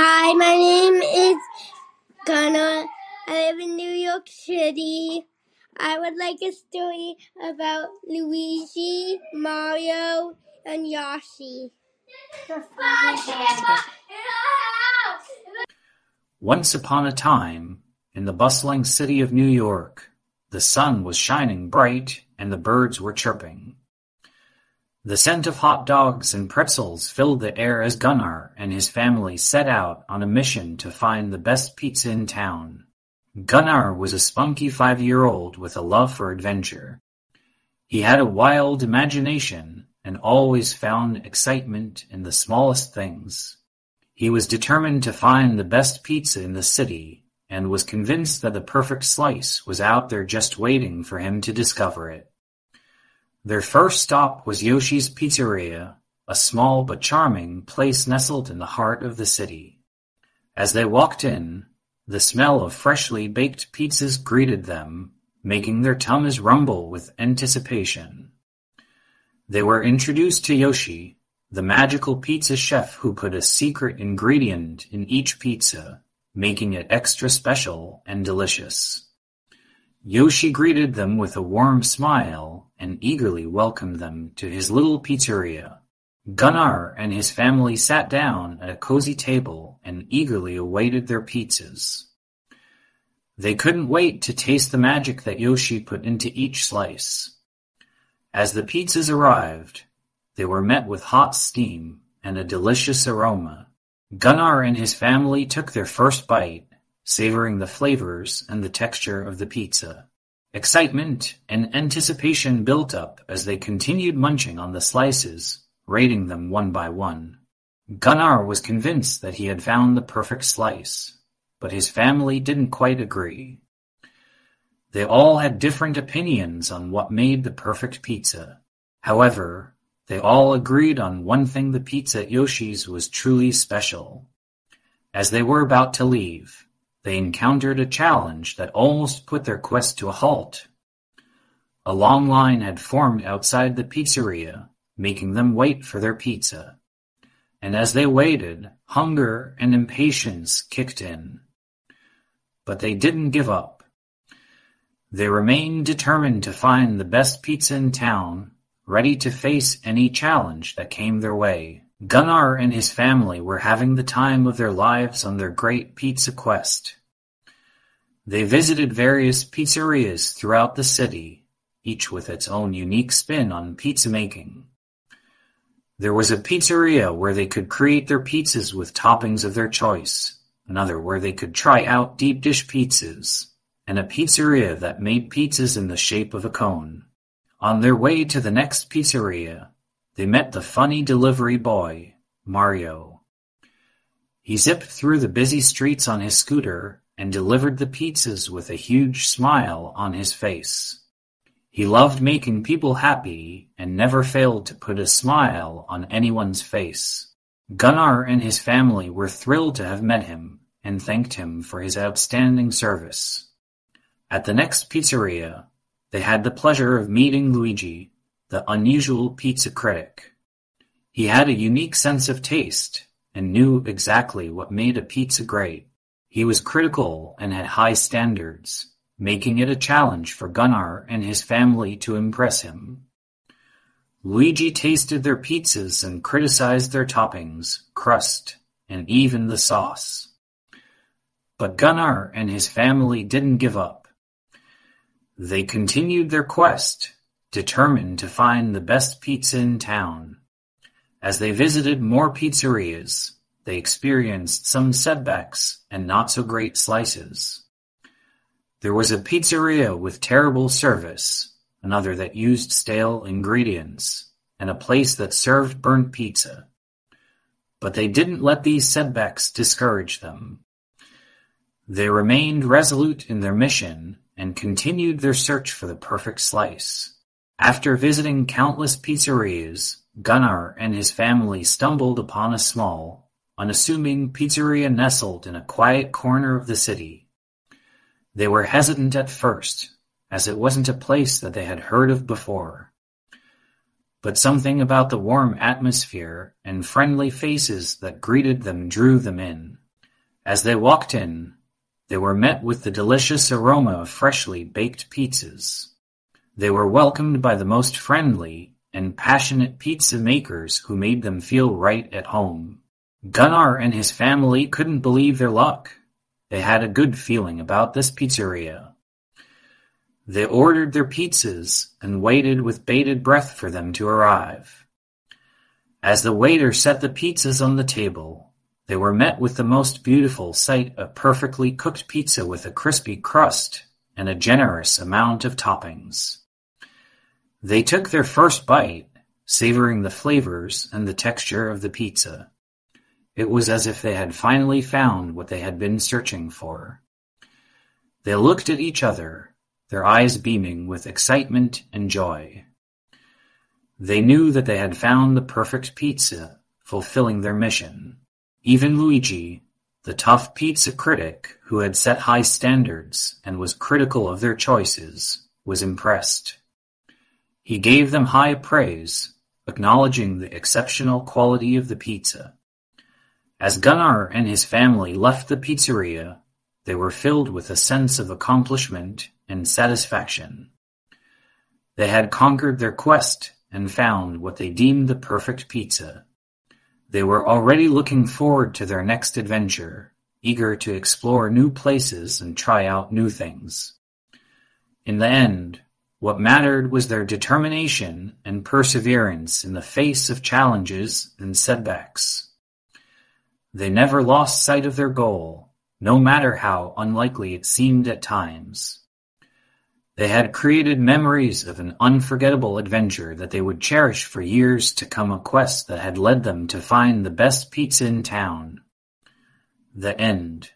Hi, my name is Gunnar. I live in New York City. I would like a story about Luigi, Mario, and Yoshi. Once upon a time, in the bustling city of New York, the sun was shining bright and the birds were chirping. The scent of hot dogs and pretzels filled the air as Gunnar and his family set out on a mission to find the best pizza in town. Gunnar was a spunky five-year-old with a love for adventure. He had a wild imagination and always found excitement in the smallest things. He was determined to find the best pizza in the city and was convinced that the perfect slice was out there just waiting for him to discover it. Their first stop was Yoshi's Pizzeria, a small but charming place nestled in the heart of the city. As they walked in, the smell of freshly baked pizzas greeted them, making their tummies rumble with anticipation. They were introduced to Yoshi, the magical pizza chef who put a secret ingredient in each pizza, making it extra special and delicious. Yoshi greeted them with a warm smile and eagerly welcomed them to his little pizzeria. Gunnar and his family sat down at a cozy table and eagerly awaited their pizzas. They couldn't wait to taste the magic that Yoshi put into each slice. As the pizzas arrived, they were met with hot steam and a delicious aroma. Gunnar and his family took their first bite, savoring the flavors and the texture of the pizza. Excitement and anticipation built up as they continued munching on the slices, rating them one by one. Gunnar was convinced that he had found the perfect slice, but his family didn't quite agree. They all had different opinions on what made the perfect pizza. However, they all agreed on one thing the pizza at Yoshi's was truly special. As they were about to leave, they encountered a challenge that almost put their quest to a halt. A long line had formed outside the pizzeria, making them wait for their pizza. And as they waited, hunger and impatience kicked in. But they didn't give up. They remained determined to find the best pizza in town, ready to face any challenge that came their way. Gunnar and his family were having the time of their lives on their great pizza quest. They visited various pizzerias throughout the city, each with its own unique spin on pizza making. There was a pizzeria where they could create their pizzas with toppings of their choice, another where they could try out deep dish pizzas, and a pizzeria that made pizzas in the shape of a cone. On their way to the next pizzeria, they met the funny delivery boy, Mario. He zipped through the busy streets on his scooter and delivered the pizzas with a huge smile on his face. He loved making people happy and never failed to put a smile on anyone's face. Gunnar and his family were thrilled to have met him and thanked him for his outstanding service. At the next pizzeria, they had the pleasure of meeting Luigi, the unusual pizza critic. He had a unique sense of taste and knew exactly what made a pizza great. He was critical and had high standards, making it a challenge for Gunnar and his family to impress him. Luigi tasted their pizzas and criticized their toppings, crust, and even the sauce. But Gunnar and his family didn't give up. They continued their quest, determined to find the best pizza in town. As they visited more pizzerias, they experienced some setbacks and not so great slices. There was a pizzeria with terrible service, another that used stale ingredients, and a place that served burnt pizza. But they didn't let these setbacks discourage them. They remained resolute in their mission and continued their search for the perfect slice. After visiting countless pizzerias, Gunnar and his family stumbled upon a small, unassuming pizzeria nestled in a quiet corner of the city. They were hesitant at first, as it wasn't a place that they had heard of before. But something about the warm atmosphere and friendly faces that greeted them drew them in. As they walked in, they were met with the delicious aroma of freshly baked pizzas. They were welcomed by the most friendly and passionate pizza makers who made them feel right at home. Gunnar and his family couldn't believe their luck. They had a good feeling about this pizzeria. They ordered their pizzas and waited with bated breath for them to arrive. As the waiter set the pizzas on the table, they were met with the most beautiful sight of perfectly cooked pizza with a crispy crust and a generous amount of toppings. They took their first bite, savoring the flavors and the texture of the pizza. It was as if they had finally found what they had been searching for. They looked at each other, their eyes beaming with excitement and joy. They knew that they had found the perfect pizza, fulfilling their mission. Even Luigi, the tough pizza critic who had set high standards and was critical of their choices, was impressed. He gave them high praise, acknowledging the exceptional quality of the pizza. As Gunnar and his family left the pizzeria, they were filled with a sense of accomplishment and satisfaction. They had conquered their quest and found what they deemed the perfect pizza. They were already looking forward to their next adventure, eager to explore new places and try out new things. In the end, what mattered was their determination and perseverance in the face of challenges and setbacks. They never lost sight of their goal, no matter how unlikely it seemed at times. They had created memories of an unforgettable adventure that they would cherish for years to come a quest that had led them to find the best pizza in town. The End